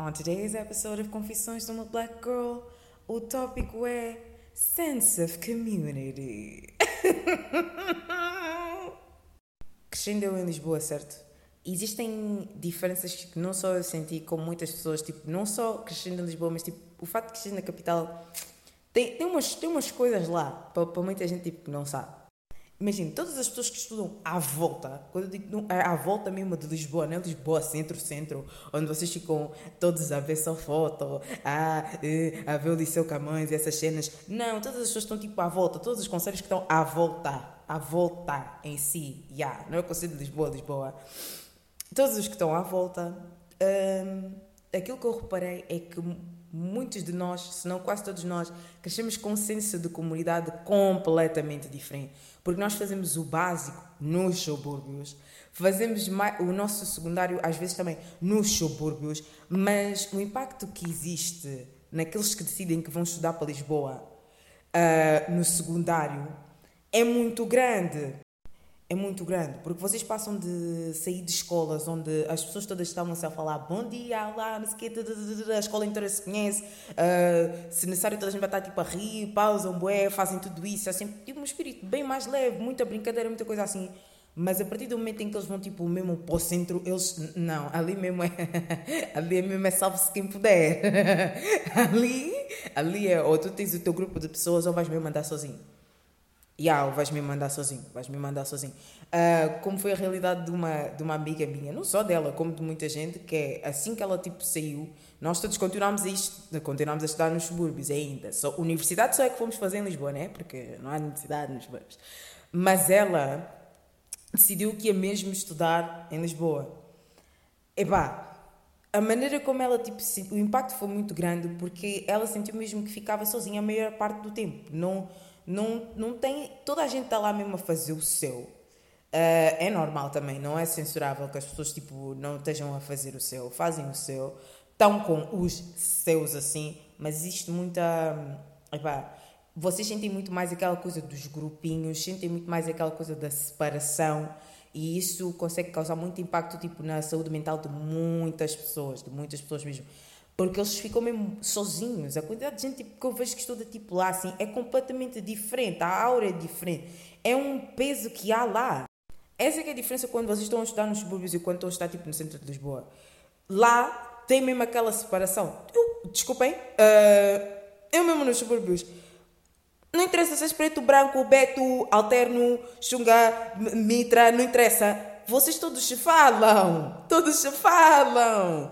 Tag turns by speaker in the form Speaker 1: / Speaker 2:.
Speaker 1: On today's episode of Confissões de uma Black Girl, o tópico é Sense of Community. Crescendo em Lisboa, certo? Existem diferenças que não só eu senti, como muitas pessoas, tipo, não só crescendo em Lisboa, mas tipo, o facto de crescer na capital tem, tem, umas, tem umas coisas lá para, para muita gente tipo, não sabe. Imagina, todas as pessoas que estudam à volta, quando eu digo é à volta mesmo de Lisboa, não é Lisboa, centro-centro, onde vocês ficam todos a ver só foto, a, a ver o Liceu Camões e essas cenas. Não, todas as pessoas estão tipo à volta, todos os conselhos que estão à volta, à volta em si, yeah, não é o conselho de Lisboa, Lisboa. Todos os que estão à volta, hum, aquilo que eu reparei é que muitos de nós, se não quase todos nós, crescemos com um senso de comunidade completamente diferente. Porque nós fazemos o básico nos subúrbios, fazemos o nosso secundário às vezes também nos subúrbios, mas o impacto que existe naqueles que decidem que vão estudar para Lisboa uh, no secundário é muito grande é muito grande, porque vocês passam de sair de escolas onde as pessoas todas estavam-se a falar bom dia, lá, não sei o quê, a escola inteira se conhece, uh, se necessário toda a gente vai estar tipo a rir, pausam, bué, fazem tudo isso, é sempre tipo um espírito bem mais leve, muita brincadeira, muita coisa assim. Mas a partir do momento em que eles vão tipo mesmo para o centro, eles não, ali mesmo é ali mesmo é salve-se quem puder. ali, ali é ou tu tens o teu grupo de pessoas ou vais mesmo andar sozinho yeah, vais me mandar sozinho, vais me mandar sozinho. Uh, como foi a realidade de uma, de uma amiga minha, não só dela, como de muita gente, que é assim que ela tipo saiu, nós todos continuámos a, isto, continuámos a estudar nos subúrbios ainda. Só, universidade só é que fomos fazer em Lisboa, né? Porque não há universidade nos subúrbios. Mas ela decidiu que ia mesmo estudar em Lisboa. Epá, a maneira como ela, tipo, o impacto foi muito grande porque ela sentiu mesmo que ficava sozinha a maior parte do tempo. Não não, não tem. Toda a gente está lá mesmo a fazer o seu. Uh, é normal também, não é censurável que as pessoas tipo, não estejam a fazer o seu, fazem o seu, estão com os seus assim, mas existe muita. Epá, vocês sentem muito mais aquela coisa dos grupinhos, sentem muito mais aquela coisa da separação e isso consegue causar muito impacto tipo na saúde mental de muitas pessoas, de muitas pessoas mesmo. Porque eles ficam mesmo sozinhos. A quantidade de gente tipo, que eu vejo que estuda tipo, lá assim é completamente diferente. A aura é diferente. É um peso que há lá. Essa é, é a diferença quando vocês estão a estudar nos subúrbios e quando estão a estudar tipo, no centro de Lisboa. Lá tem mesmo aquela separação. Eu, desculpem, uh, eu mesmo nos subúrbios. Não interessa se és preto, branco, beto, alterno, xunga, mitra, não interessa. Vocês todos se falam. Todos se falam.